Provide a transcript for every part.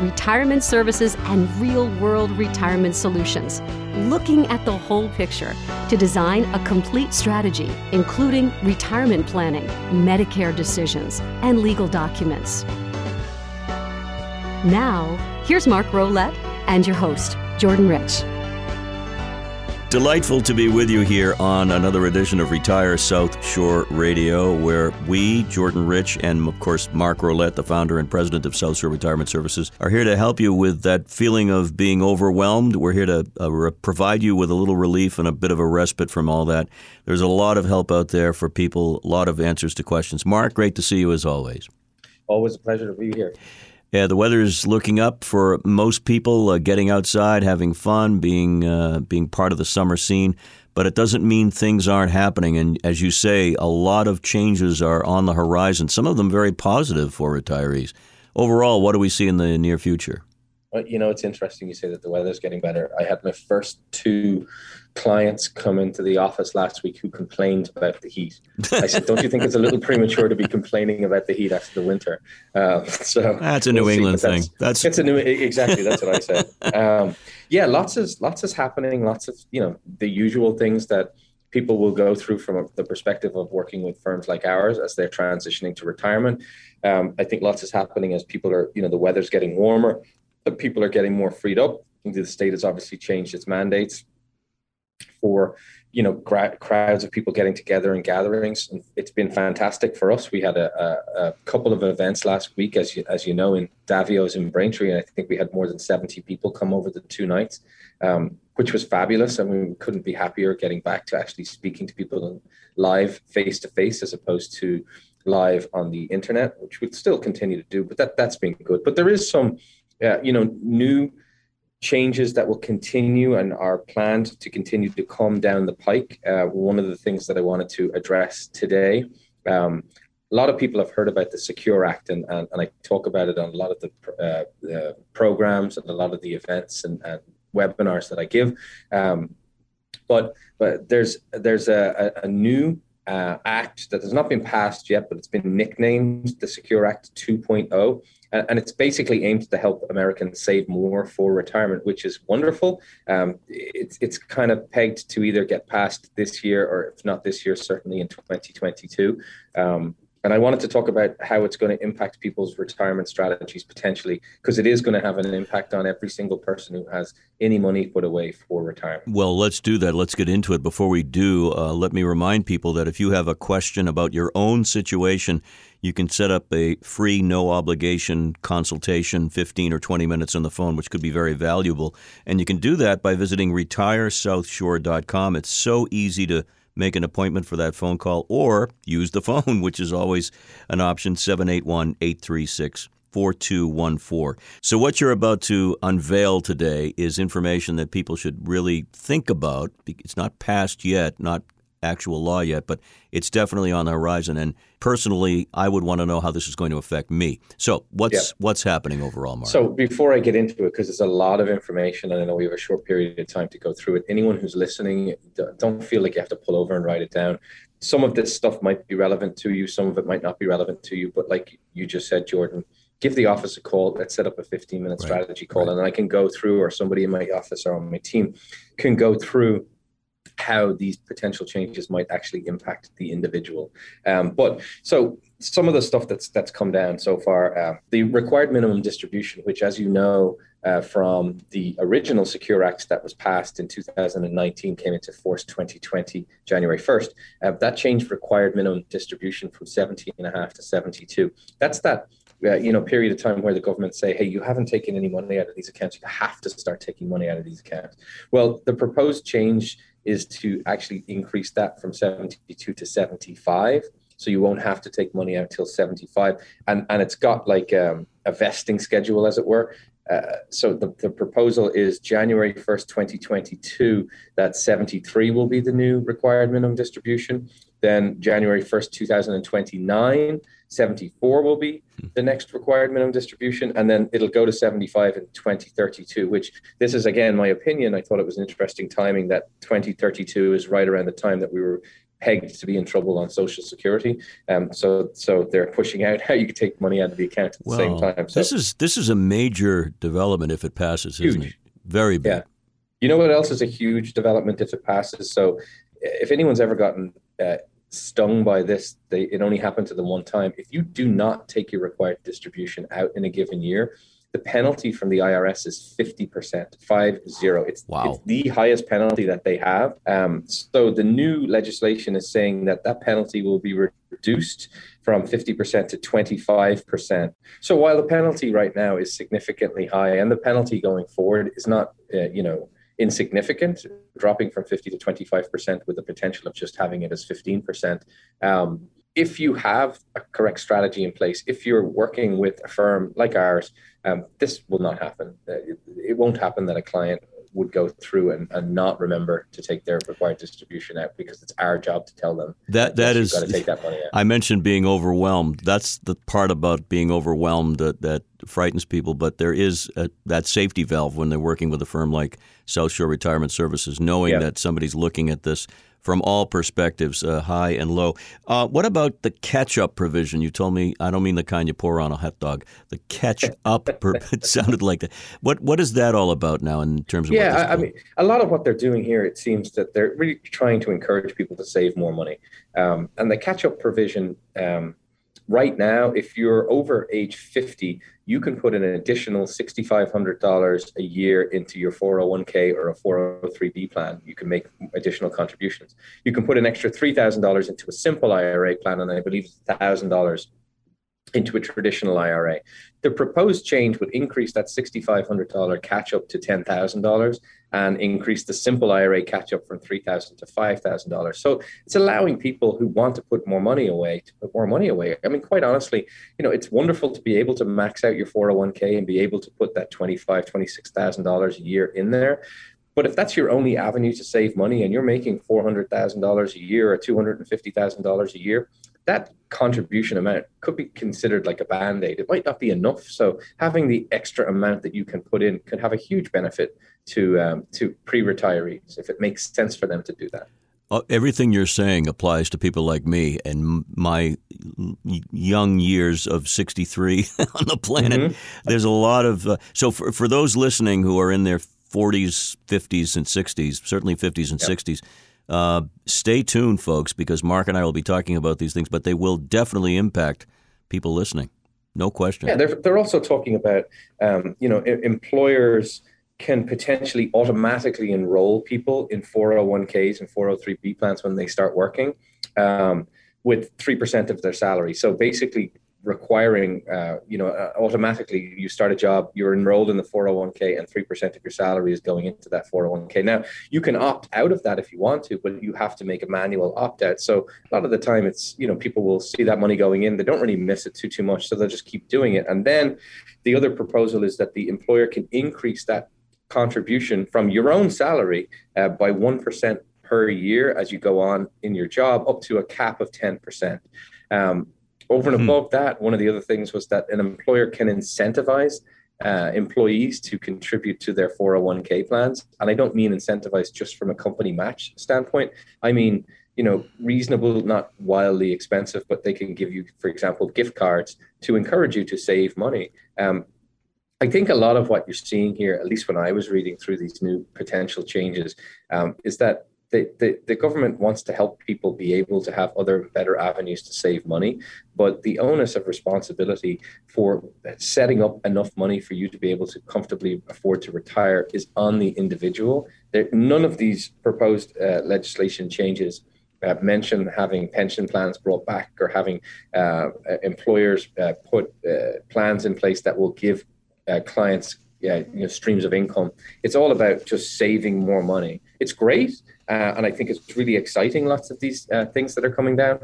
Retirement services and real world retirement solutions. Looking at the whole picture to design a complete strategy, including retirement planning, Medicare decisions, and legal documents. Now, here's Mark Rolette and your host, Jordan Rich. Delightful to be with you here on another edition of Retire South Shore Radio, where we, Jordan Rich, and of course Mark Rolette, the founder and president of South Shore Retirement Services, are here to help you with that feeling of being overwhelmed. We're here to uh, provide you with a little relief and a bit of a respite from all that. There's a lot of help out there for people, a lot of answers to questions. Mark, great to see you as always. Always a pleasure to be here. Yeah, the weather's looking up for most people. Uh, getting outside, having fun, being uh, being part of the summer scene, but it doesn't mean things aren't happening. And as you say, a lot of changes are on the horizon. Some of them very positive for retirees. Overall, what do we see in the near future? Well, you know, it's interesting you say that the weather's getting better. I had my first two clients come into the office last week who complained about the heat. I said, "Don't you think it's a little premature to be complaining about the heat after the winter?" Um, so that's a New we'll England thing. That's, that's it's a new exactly. That's what I said. Um, yeah, lots is lots is happening. Lots of you know the usual things that people will go through from the perspective of working with firms like ours as they're transitioning to retirement. Um, I think lots is happening as people are you know the weather's getting warmer, but people are getting more freed up. The state has obviously changed its mandates for you know gra- crowds of people getting together and gatherings. And it's been fantastic for us. We had a, a, a, couple of events last week, as you, as you know, in Davio's in Braintree, and I think we had more than seventy people come over the two nights, um, which was fabulous. I mean, we couldn't be happier getting back to actually speaking to people live, face to face, as opposed to live on the internet, which we'll still continue to do. But that that's been good. But there is some, uh, you know, new changes that will continue and are planned to continue to come down the pike. Uh, one of the things that I wanted to address today. Um, a lot of people have heard about the Secure Act, and, and, and I talk about it on a lot of the, uh, the programs and a lot of the events and, and webinars that I give. Um, but but there's there's a, a, a new uh, act that has not been passed yet, but it's been nicknamed the Secure Act 2.0 and it's basically aimed to help Americans save more for retirement, which is wonderful. Um, it's it's kind of pegged to either get passed this year, or if not this year, certainly in 2022. Um, and I wanted to talk about how it's going to impact people's retirement strategies potentially, because it is going to have an impact on every single person who has any money put away for retirement. Well, let's do that. Let's get into it. Before we do, uh, let me remind people that if you have a question about your own situation, you can set up a free, no obligation consultation, 15 or 20 minutes on the phone, which could be very valuable. And you can do that by visiting retiresouthshore.com. It's so easy to make an appointment for that phone call or use the phone, which is always an option 781 836 4214. So, what you're about to unveil today is information that people should really think about. It's not passed yet, not actual law yet, but it's definitely on the horizon. And personally, I would want to know how this is going to affect me. So, what's yeah. what's happening overall, Mark? So, before I get into it, because there's a lot of information, and I know we have a short period of time to go through it. Anyone who's listening, don't feel like you have to pull over and write it down. Some of this stuff might be relevant to you. Some of it might not be relevant to you. But like you just said, Jordan, give the office a call. Let's set up a 15 minute right. strategy call, right. and I can go through, or somebody in my office or on my team can go through how these potential changes might actually impact the individual. Um, but so some of the stuff that's that's come down so far, uh, the required minimum distribution, which, as you know, uh, from the original Secure Act that was passed in 2019, came into force 2020 January 1st. Uh, that changed required minimum distribution from 70 and a half to 72. That's that uh, you know period of time where the government say hey you haven't taken any money out of these accounts you have to start taking money out of these accounts well the proposed change is to actually increase that from 72 to 75 so you won't have to take money out till 75 and and it's got like um, a vesting schedule as it were. Uh, so the, the proposal is January 1st, 2022, that 73 will be the new required minimum distribution. Then January 1st, 2029, 74 will be hmm. the next required minimum distribution, and then it'll go to 75 in 2032. Which this is again my opinion. I thought it was an interesting timing that 2032 is right around the time that we were pegged to be in trouble on Social Security. Um, so so they're pushing out how you can take money out of the account at the same time. So this is this is a major development if it passes, huge. isn't it? Very big. Yeah. You know what else is a huge development if it passes? So if anyone's ever gotten uh, stung by this, they, it only happened to them one time. If you do not take your required distribution out in a given year, the penalty from the IRS is 50%, five zero. It's, wow. it's the highest penalty that they have. Um, so the new legislation is saying that that penalty will be reduced from 50% to 25%. So while the penalty right now is significantly high and the penalty going forward is not, uh, you know, insignificant, dropping from 50 to 25% with the potential of just having it as 15%. Um, if you have a correct strategy in place, if you're working with a firm like ours, um, this will not happen. Uh, it, it, won't happen that a client would go through and, and not remember to take their required distribution out because it's our job to tell them that that is got to take that money out. I mentioned being overwhelmed. That's the part about being overwhelmed that, that frightens people. But there is a, that safety valve when they're working with a firm like South Shore Retirement Services, knowing yeah. that somebody's looking at this from all perspectives, uh, high and low. Uh, what about the catch-up provision? You told me I don't mean the kind you pour on a hot dog. The catch-up. per, it sounded like that. What What is that all about now in terms of? Yeah, I, I, mean, a lot of what they're doing here, it seems that they're really trying to encourage people to save more money, um, and the catch-up provision. Um, right now, if you're over age 50, you can put an additional $6,500 a year into your 401k or a 403b plan. You can make additional contributions. You can put an extra $3,000 into a simple IRA plan, and I believe it's $1,000 into a traditional IRA. The proposed change would increase that $6,500 catch up to $10,000 and increase the simple IRA catch up from 3,000 to $5,000. So it's allowing people who want to put more money away to put more money away. I mean, quite honestly, you know, it's wonderful to be able to max out your 401k and be able to put that $25,000, $26,000 a year in there. But if that's your only avenue to save money and you're making $400,000 a year or $250,000 a year, that contribution amount could be considered like a band aid. It might not be enough. So having the extra amount that you can put in can have a huge benefit to um, to pre-retirees if it makes sense for them to do that. Uh, everything you're saying applies to people like me and my young years of 63 on the planet. Mm-hmm. There's a lot of uh, so for for those listening who are in their 40s, 50s, and 60s, certainly 50s and yep. 60s uh, stay tuned, folks, because Mark and I will be talking about these things, but they will definitely impact people listening. No question. Yeah, they're, they're also talking about, um, you know, employers can potentially automatically enroll people in 401ks and 403b plans when they start working um, with 3% of their salary. So basically, requiring, uh, you know, uh, automatically you start a job, you're enrolled in the 401k, and 3% of your salary is going into that 401k. Now, you can opt out of that if you want to, but you have to make a manual opt out. So a lot of the time, it's, you know, people will see that money going in, they don't really miss it too, too much. So they'll just keep doing it. And then the other proposal is that the employer can increase that contribution from your own salary uh, by 1% per year as you go on in your job up to a cap of 10%. Um, over and hmm. above that, one of the other things was that an employer can incentivize uh, employees to contribute to their 401k plans. And I don't mean incentivize just from a company match standpoint. I mean, you know, reasonable, not wildly expensive, but they can give you, for example, gift cards to encourage you to save money. Um, I think a lot of what you're seeing here, at least when I was reading through these new potential changes, um, is that the, the, government wants to help people be able to have other better avenues to save money, but the onus of responsibility for setting up enough money for you to be able to comfortably afford to retire is on the individual. There, none of these proposed uh, legislation changes uh, mention having pension plans brought back or having uh, employers uh, put uh, plans in place that will give uh, clients you know, streams of income. It's all about just saving more money. It's great uh, and I think it's really exciting. Lots of these uh, things that are coming down,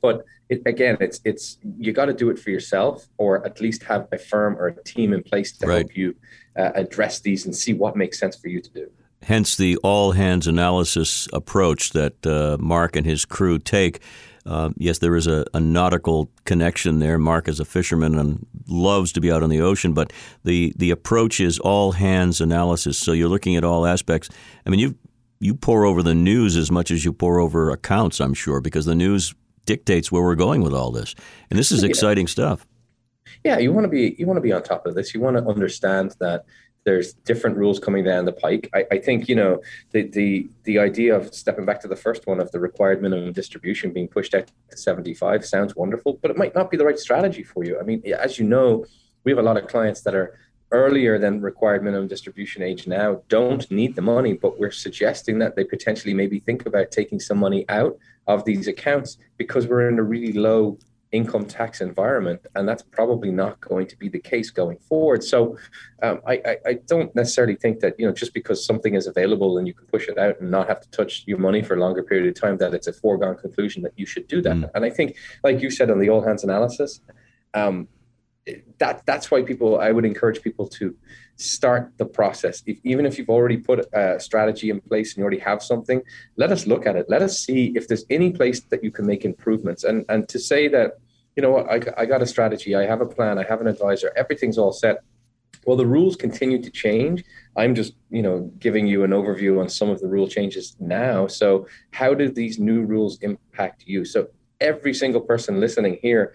but it, again, it's it's you got to do it for yourself, or at least have a firm or a team in place to right. help you uh, address these and see what makes sense for you to do. hence the all hands analysis approach that uh, Mark and his crew take. Uh, yes, there is a, a, nautical connection there. Mark is a fisherman and loves to be out on the ocean, but the, the approach is all hands analysis. So you're looking at all aspects. I mean, you you pour over the news as much as you pour over accounts, I'm sure, because the news dictates where we're going with all this. And this is exciting stuff. Yeah, you want to be you want to be on top of this. You want to understand that there's different rules coming down the pike. I, I, think you know the the the idea of stepping back to the first one of the required minimum distribution being pushed out to 75 sounds wonderful, but it might not be the right strategy for you. I mean, as you know, we have a lot of clients that are earlier than required minimum distribution age now don't need the money, but we're suggesting that they potentially maybe think about taking some money out of these accounts because we're in a really low income tax environment, and that's probably not going to be the case going forward. So, um, I, I, I, don't necessarily think that you know just because something is available and you can push it out and not have to touch your money for a longer period of time that it's a foregone conclusion that you should do that. Mm. And I think, like you said on the all hands analysis, um, that that's why people I would encourage people to start the process. If, even if you've already put a strategy in place and you already have something, let us look at it. Let us see if there's any place that you can make improvements. And and to say that, you know what, I, I got a strategy, I have a plan, I have an advisor, everything's all set. Well, the rules continue to change. I'm just, you know, giving you an overview on some of the rule changes now. So, how do these new rules impact you? So, every single person listening here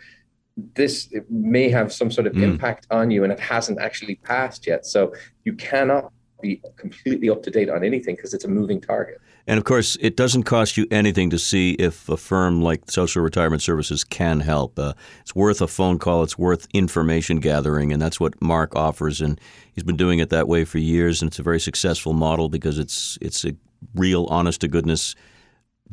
this may have some sort of mm. impact on you and it hasn't actually passed yet. So you cannot be completely up to date on anything because it's a moving target. And of course, it doesn't cost you anything to see if a firm like South Shore Retirement Services can help. Uh, it's worth a phone call, it's worth information gathering, and that's what Mark offers. And he's been doing it that way for years, and it's a very successful model because it's it's a real, honest to goodness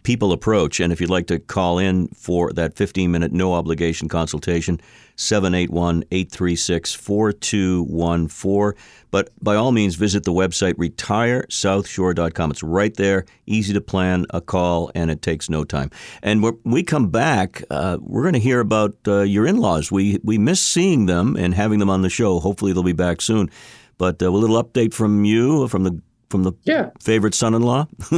people approach. And if you'd like to call in for that 15 minute no obligation consultation, 781 836 4214. But by all means, visit the website retiresouthshore.com. It's right there, easy to plan a call, and it takes no time. And when we come back, uh, we're going to hear about uh, your in laws. We, we miss seeing them and having them on the show. Hopefully, they'll be back soon. But uh, a little update from you, from the from the yeah. favorite son-in-law?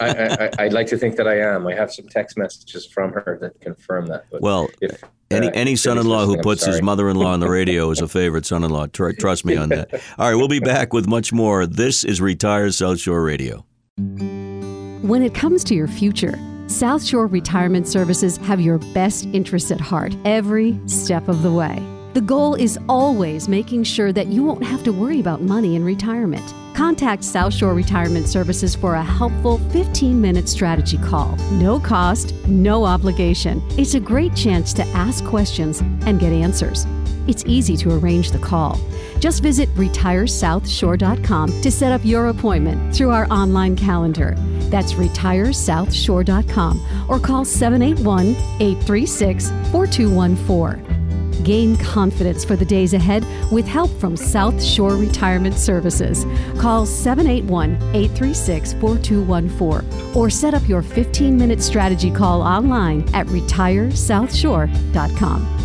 I, I, would like to think that I am. I have some text messages from her that confirm that. But well, if, any uh, any son-in-law who puts his mother-in-law on the radio is a favorite son-in-law. Tr- trust me on that. All right, we'll be back with much more. This is Retire South Shore Radio. When it comes to your future, South Shore Retirement Services have your best interests at heart every step of the way. The goal is always making sure that you won't have to worry about money in retirement. Contact South Shore Retirement Services for a helpful 15 minute strategy call. No cost, no obligation. It's a great chance to ask questions and get answers. It's easy to arrange the call. Just visit retiresouthshore.com to set up your appointment through our online calendar. That's retiresouthshore.com or call 781 836 4214. Gain confidence for the days ahead with help from South Shore Retirement Services. Call 781 836 4214 or set up your 15 minute strategy call online at retiresouthshore.com.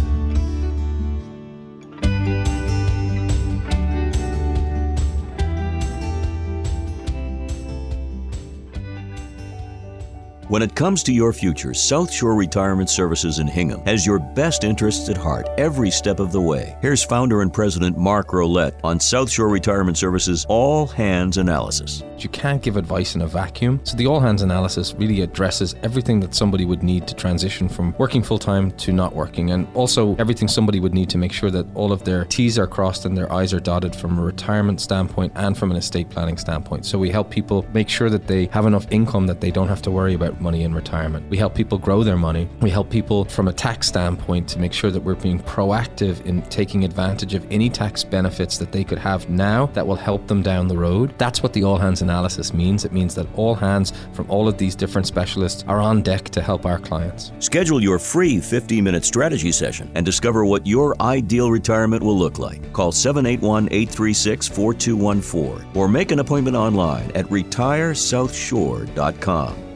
When it comes to your future, South Shore Retirement Services in Hingham has your best interests at heart every step of the way. Here's founder and president Mark Rolette on South Shore Retirement Services All Hands Analysis. You can't give advice in a vacuum, so the All Hands Analysis really addresses everything that somebody would need to transition from working full time to not working, and also everything somebody would need to make sure that all of their T's are crossed and their I's are dotted from a retirement standpoint and from an estate planning standpoint. So we help people make sure that they have enough income that they don't have to worry about money in retirement. We help people grow their money. We help people from a tax standpoint to make sure that we're being proactive in taking advantage of any tax benefits that they could have now that will help them down the road. That's what the all hands analysis means. It means that all hands from all of these different specialists are on deck to help our clients. Schedule your free 15 minute strategy session and discover what your ideal retirement will look like. Call 781 836 4214 or make an appointment online at retiresouthshore.com.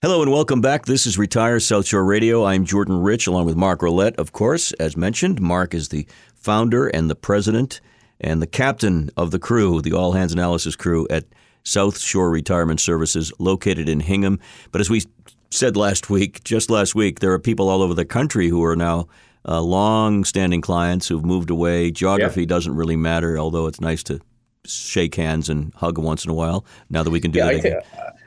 Hello and welcome back. This is Retire South Shore Radio. I'm Jordan Rich along with Mark Rolette, of course. As mentioned, Mark is the founder and the president and the captain of the crew, the All Hands Analysis crew at South Shore Retirement Services, located in Hingham. But as we said last week, just last week, there are people all over the country who are now uh, long-standing clients who've moved away. Geography yeah. doesn't really matter, although it's nice to shake hands and hug once in a while. Now that we can do yeah, that I again.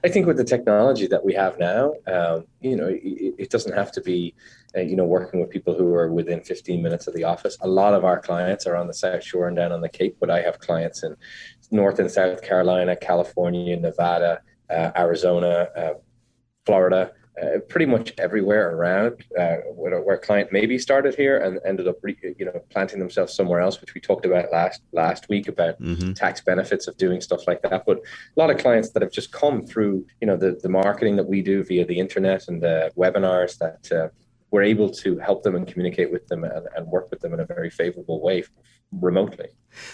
I think with the technology that we have now, um, you know, it, it, doesn't have to be, uh, you know, working with people who are within 15 minutes of the office. A lot of our clients are on the South Shore and down on the Cape, but I have clients in North and South Carolina, California, Nevada, uh, Arizona, uh, Florida uh, pretty much everywhere around uh, where, where, a client maybe started here and ended up re, you know planting themselves somewhere else which we talked about last last week about mm-hmm. tax benefits of doing stuff like that but a lot of clients that have just come through you know the, the marketing that we do via the internet and the webinars that uh, we're able to help them and communicate with them and, and work with them in a very favorable way remotely.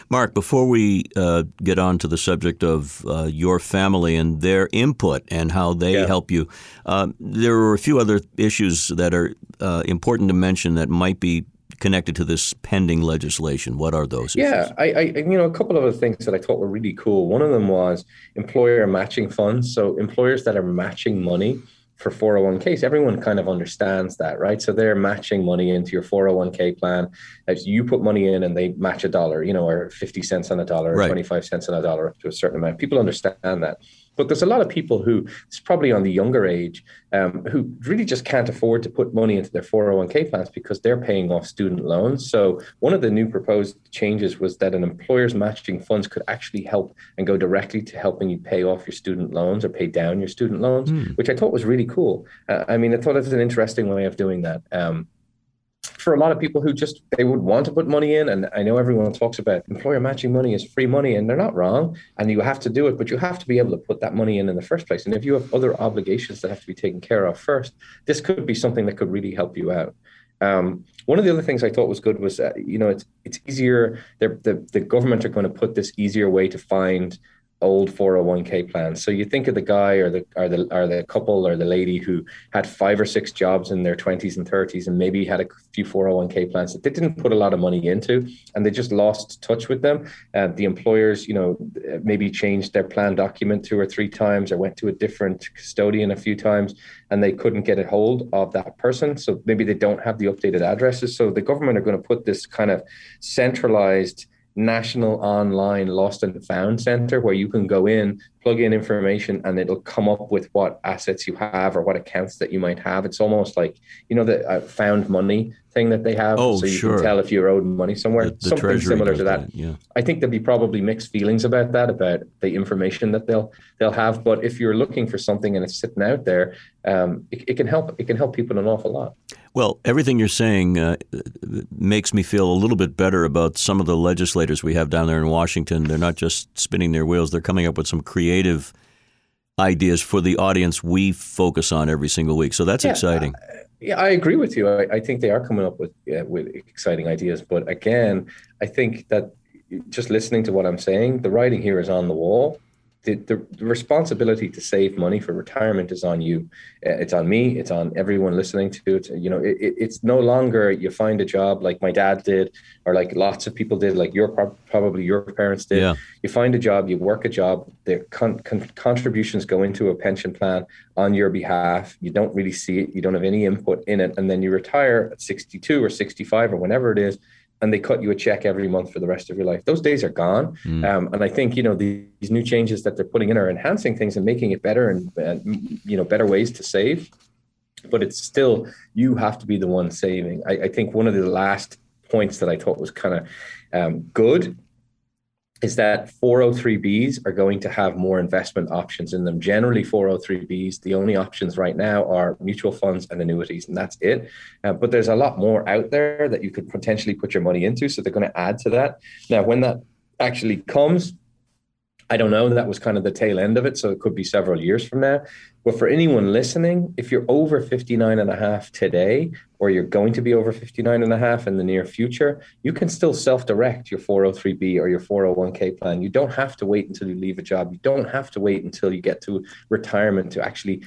Mark, before we uh, get on to the subject of uh, your family and their input and how they yeah. help you, uh, there are a few other issues that are uh, important to mention that might be connected to this pending legislation. What are those? Yeah, I, I, you know, a couple of other things that I thought were really cool. One of them was employer matching funds. So employers that are matching money for 401ks everyone kind of understands that right? So they're matching money into your 401k plan. As you put money in and they match a dollar you know or 50 cents on a dollar or right. 25 cents on a dollar up to a certain amount. People understand that but there's a lot of people who, it's probably on the younger age, um, who really just can't afford to put money into their 401k plans because they're paying off student loans. So one of the new proposed changes was that an employer's matching funds could actually help and go directly to helping you pay off your student loans or pay down your student loans, mm. which I thought was really cool. Uh, I mean, I thought it was an interesting way of doing that. Um, for a lot of people who just they would want to put money in and i know everyone talks about employer matching money is free money and they're not wrong and you have to do it but you have to be able to put that money in in the first place and if you have other obligations that have to be taken care of first this could be something that could really help you out um, one of the other things I thought was good was, uh, you know, it's it's easier. The the government are going to put this easier way to find old 401k plans. So you think of the guy or the or the or the couple or the lady who had five or six jobs in their 20s and 30s and maybe had a few 401k plans that they didn't put a lot of money into and they just lost touch with them. Uh, the employers, you know, maybe changed their plan document two or three times or went to a different custodian a few times and they couldn't get a hold of that person. So maybe they don't have the updated addresses. So the government are going to put this kind of centralized national online lost and found center where you can go in plug in information and it'll come up with what assets you have or what accounts that you might have. It's almost like you know the uh, found money thing that they have? Oh, so you sure. can tell if you're owed money somewhere? The, the something similar to that. that yeah. I think there'll be probably mixed feelings about that about the information that they'll they'll have. But if you're looking for something and it's sitting out there um, it, it can help it can help people an awful lot well, everything you're saying uh, makes me feel a little bit better about some of the legislators we have down there in Washington. They're not just spinning their wheels, they're coming up with some creative ideas for the audience we focus on every single week. So that's yeah, exciting. Uh, yeah, I agree with you. I, I think they are coming up with with exciting ideas. But again, I think that just listening to what I'm saying, the writing here is on the wall the, the, responsibility to save money for retirement is on you. Uh, it's on me. It's on everyone listening to it. You know, it, it's no longer you find a job like my dad did, or like lots of people did, like your probably your parents did. Yeah. You find a job, you work a job. The con- con- contributions go into a pension plan on your behalf. You don't really see it. You don't have any input in it, and then you retire at 62 or 65 or whenever it is and they cut you a check every month for the rest of your life. Those days are gone. Mm. Um, and I think you know these, these, new changes that they're putting in are enhancing things and making it better and, and you know better ways to save. But it's still you have to be the one saving. I, I think one of the last points that I thought was kind of um, good is that 403bs are going to have more investment options in them. Generally, 403bs, the only options right now are mutual funds and annuities, and that's it. Uh, but there's a lot more out there that you could potentially put your money into. So they're going to add to that. Now, when that actually comes, I don't know. That was kind of the tail end of it. So it could be several years from now. But for anyone listening, if you're over 59 and a half today, or you're going to be over 59 and a half in the near future, you can still self-direct your 403b or your 401k plan. You don't have to wait until you leave a job. You don't have to wait until you get to retirement to actually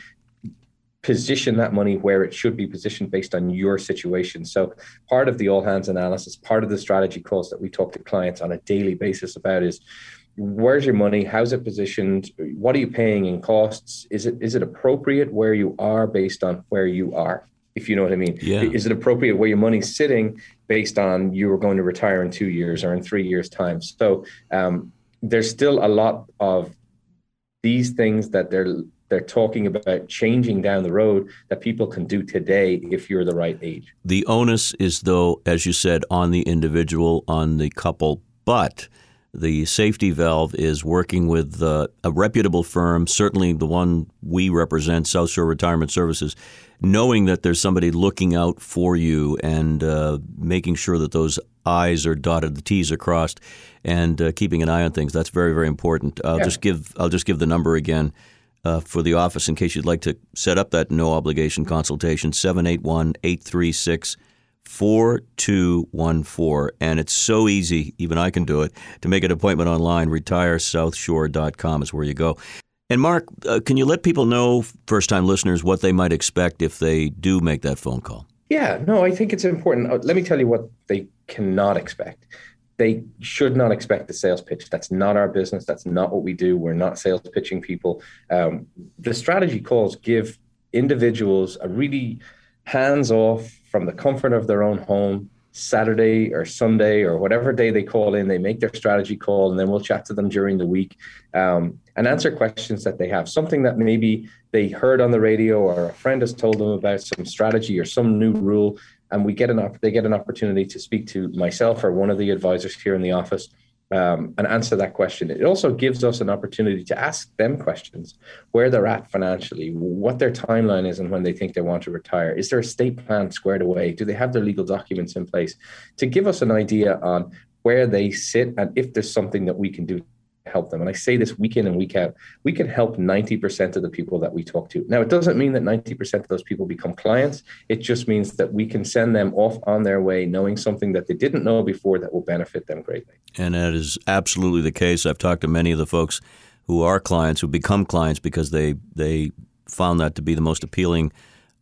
position that money where it should be positioned based on your situation. So part of the all hands analysis, part of the strategy calls that we talk to clients on a daily basis about is where's your money how's it positioned what are you paying in costs? Is it is it appropriate where you are based on where you are? If you know what I mean. Yeah. Is it appropriate where your money's sitting based on you are going to retire in two years or in three years' time? So um, there's still a lot of these things that they're they're talking about changing down the road that people can do today if you're the right age. The onus is, though, as you said, on the individual, on the couple, but the safety valve is working with uh, a reputable firm, certainly the one we represent, South Shore Retirement Services, knowing that there's somebody looking out for you and uh, making sure that those I's are dotted, the T's are crossed, and uh, keeping an eye on things. That's very, very important. I'll Yeah. just give I'll just give the number again uh, for the office in case you'd like to set up that no obligation consultation 781 836 4214. And it's so easy, even I can do it, to make an appointment online. RetireSouthShore.com is where you go. And Mark, uh, can you let people know, first time listeners, what they might expect if they do make that phone call? Yeah, no, I think it's important. Uh, Let me tell you what they cannot expect. They should not expect a sales pitch. That's not our business. That's not what we do. We're not sales pitching people. Um, the strategy calls give individuals a really hands off from the comfort of their own home Saturday or Sunday or whatever day they call in. They make their strategy call, and then we'll chat to them during the week um, and answer questions that they have. Something that maybe they heard on the radio or a friend has told them about some strategy or some new rule, and we get an op- they get an opportunity to speak to myself or one of the advisors here in the office um, and answer that question. It also gives us an opportunity to ask them questions where they're at financially, what their timeline is, and when they think they want to retire. Is their estate plan squared away? Do they have their legal documents in place? To give us an idea on where they sit and if there's something that we can do help them. And I say this week in and week out, we can help 90% of the people that we talk to. Now, it doesn't mean that 90% of those people become clients. It just means that we can send them off on their way knowing something that they didn't know before that will benefit them greatly. And that is absolutely the case. I've talked to many of the folks who are clients, who become clients because they they found that to be the most appealing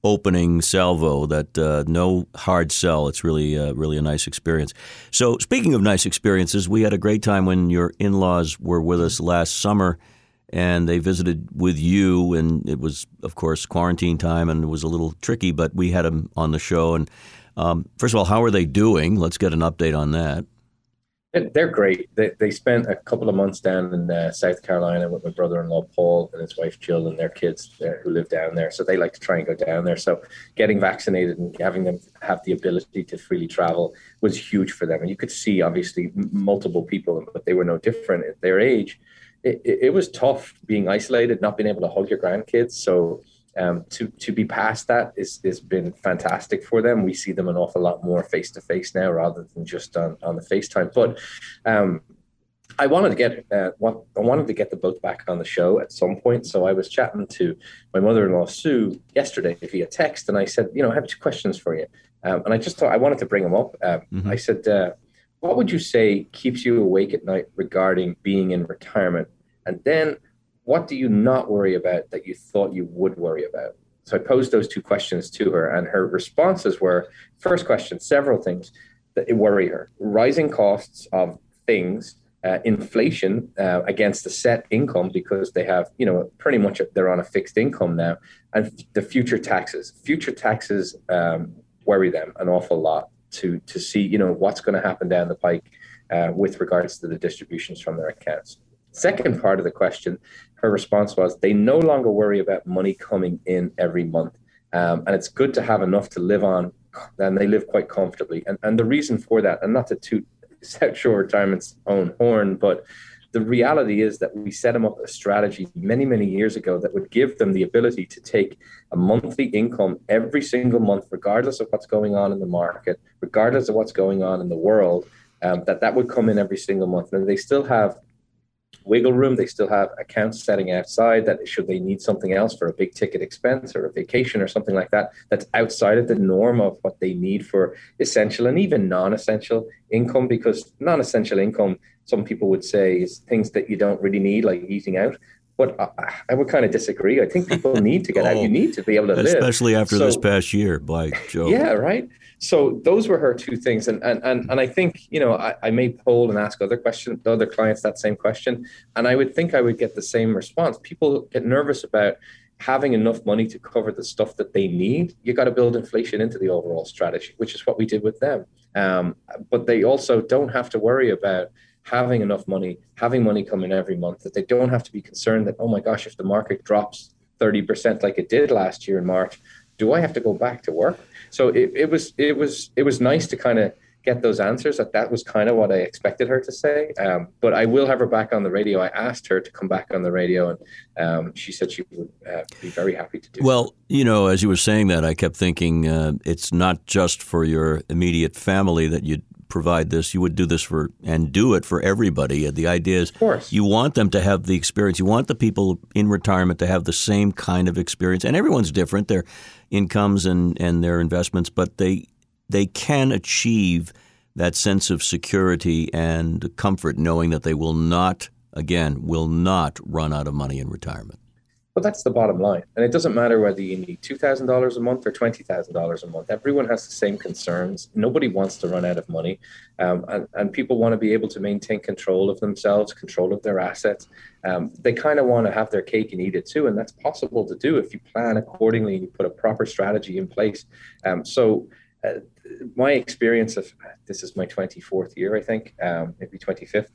opening salvo. That uh, no hard sell. It's really uh, really a nice experience. So speaking of nice experiences, we had a great time when your in-laws were with us last summer. And they visited with you, and it was, of course, quarantine time, and it was a little tricky. But we had them on the show. And um, first of all, how are they doing? Let's get an update on that. They're- great. They, they spent a couple of months down in uh, South Carolina with my brother-in-law Paul and his wife Jill and their kids uh, who live down there. So they like to try and go down there. So getting vaccinated and having them have the ability to freely travel was huge for them. And you could see obviously multiple people, but they were no different at their age. It, it, it was tough being isolated, not being able to hug your grandkids. So um, to to be past that is has been fantastic for them. We see them an awful lot more face to face now rather than just on, on the FaceTime. But um, I wanted to get uh, what I wanted to get the both back on the show at some point. So I was chatting to my mother-in-law Sue yesterday via text, and I said, you know, I have two questions for you, um, and I just thought I wanted to bring them up. Um, Mhm. I said, uh, what would you say keeps you awake at night regarding being in retirement, and then what do you not worry about that you thought you would worry about? So I posed those two questions to her, and her responses were: first question, several things that worry her, rising costs of things uh, inflation uh, against the set income because they have, you know, pretty much they're on a fixed income now, and the future taxes. Future taxes um, worry them an awful lot to to see, you know, what's going to happen down the pike uh, with regards to the distributions from their accounts. Second part of the question, her response was they no longer worry about money coming in every month. Um, and it's good to have enough to live on, and they live quite comfortably. And, and the reason for that, and not to toot South Shore Retirement's own horn, but the reality is that we set them up a strategy many, many years ago that would give them the ability to take a monthly income every single month, regardless of what's going on in the market, regardless of what's going on in the world, um, that that would come in every single month. And they still have wiggle room. They still have accounts setting outside that should they need something else for a big ticket expense or a vacation or something like that, that's outside of the norm of what they need for essential and even non-essential income. Because non-essential income, some people would say, is things that you don't really need, like eating out. But I, I, would kind of disagree. I think people need to get oh, out. You oh, need to be able to especially live, especially after so, this past year. By Joe, yeah, right. So those were her two things, and and and, and I think you know I, I may poll and ask other questions, other clients that same question, and I would think I would get the same response. People get nervous about having enough money to cover the stuff that they need. You got to build inflation into the overall strategy, which is what we did with them. Um, but they also don't have to worry about having enough money, having money coming every month. That they don't have to be concerned that oh my gosh, if the market drops thirty percent like it did last year in March, do I have to go back to work? So it, it was it was it was nice to kind of get those answers. That that was kind of what I expected her to say. Um, but I will have her back on the radio. I asked her to come back on the radio, and um, she said she would uh, be very happy to do. Well, you know, as you were saying that, I kept thinking uh, it's not just for your immediate family that you provide this. You would do this for and do it for everybody. Uh, the idea is, of course. you want them to have the experience. You want the people in retirement to have the same kind of experience, and everyone's different. Their incomes and, and their investments, but they they can achieve that sense of security and comfort knowing that they will not again will not run out of money in retirement but that's the bottom line. And it doesn't matter whether you need $2000 a month or $20000 a month. Everyone has the same concerns. Nobody wants to run out of money. Um, and, and people want to be able to maintain control of themselves control of their assets. Um, they kind of want to have their cake and eat it too and that's possible to do if you plan accordingly and you put a proper strategy in place. Um, so uh, my experience of this is my 24th year, I think, um, maybe 25th.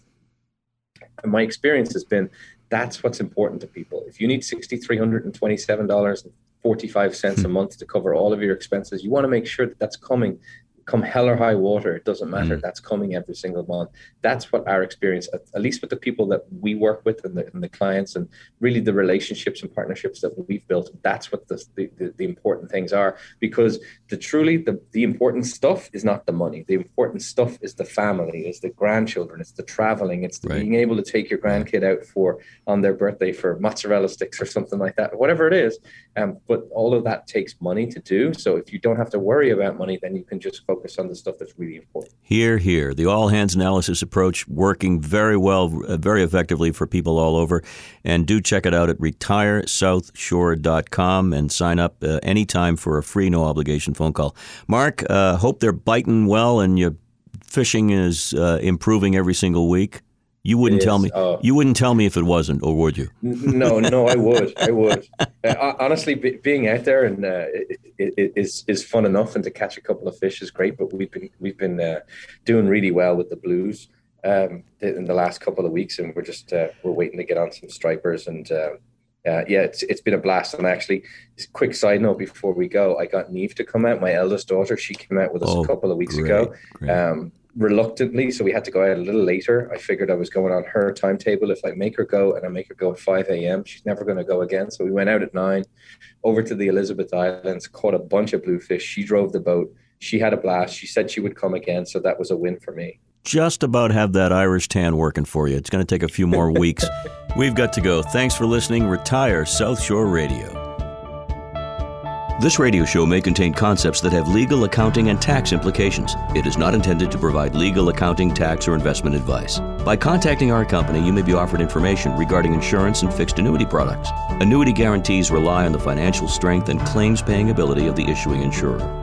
And my experience has been that's what's important to people. If you need $6,327.45 a hmm. month to cover all of your expenses, you want to make sure that that's coming come hell or high water, it doesn't matter. Mm. That's coming every single month. That's what our experience, at, at, least with the people that we work with and the, and the, clients, and really the relationships and partnerships that we've built. That's what the, the, the important things are. Because the truly the, the important stuff is not the money. The important stuff is the family, is the grandchildren, it's the traveling, it's the right. being able to take your grandkid out for on their birthday for mozzarella sticks or something like that, whatever it is. Um, but all of that takes money to do. So if you don't have to worry about money, then you can just focus on the stuff that's really important. Here, here. The all hands analysis approach working very well, uh, very effectively for people all over. And do check it out at retiresouthshore.com and sign up uh, anytime for a free, no obligation phone call. Mark, uh, hope they're biting well and your fishing is uh, improving every single week. You wouldn't tell me. Uh, you wouldn't tell me if it wasn't, or would you? No, no, I would. I would. Uh, honestly, be, being out there and uh, it, it is is fun enough, and to catch a couple of fish is great. But we've been we've been uh, doing really well with the blues um, in the last couple of weeks, and we're just uh, we're waiting to get on some stripers and. Uh, yeah, it's it's been a blast. And actually, quick side note before we go, I got Neve to come out. My eldest daughter, she came out with us oh, a couple of weeks great, ago. Great. Um, reluctantly, so we had to go out a little later. I figured I was going on her timetable. If I make her go and I make her go at 5 a.m., she's never going to go again. So we went out at nine over to the Elizabeth Islands, caught a bunch of bluefish. She drove the boat. She had a blast. She said she would come again. So that was a win for me. Just about have that Irish tan working for you. It's going to take a few more weeks. We've got to go. Thanks for listening. Retire South Shore Radio. This radio show may contain concepts that have legal, accounting, and tax implications. It is not intended to provide legal, accounting, tax, or investment advice. By contacting our company, you may be offered information regarding insurance and fixed annuity products. Annuity guarantees rely on the financial strength and claims paying ability of the issuing insurer.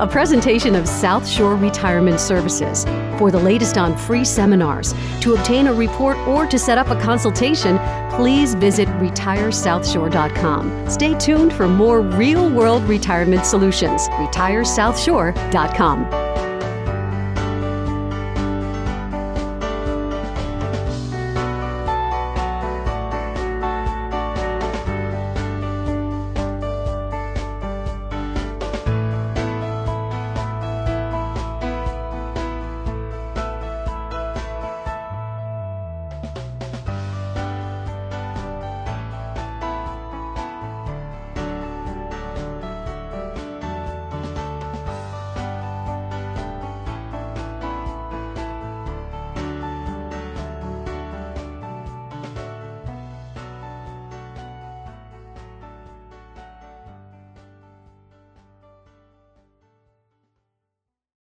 a presentation of South Shore Retirement Services. For the latest on free seminars, to obtain a report, or to set up a consultation, please visit retiresouthshore.com. Stay tuned for more real world retirement solutions. RetireSouthshore.com.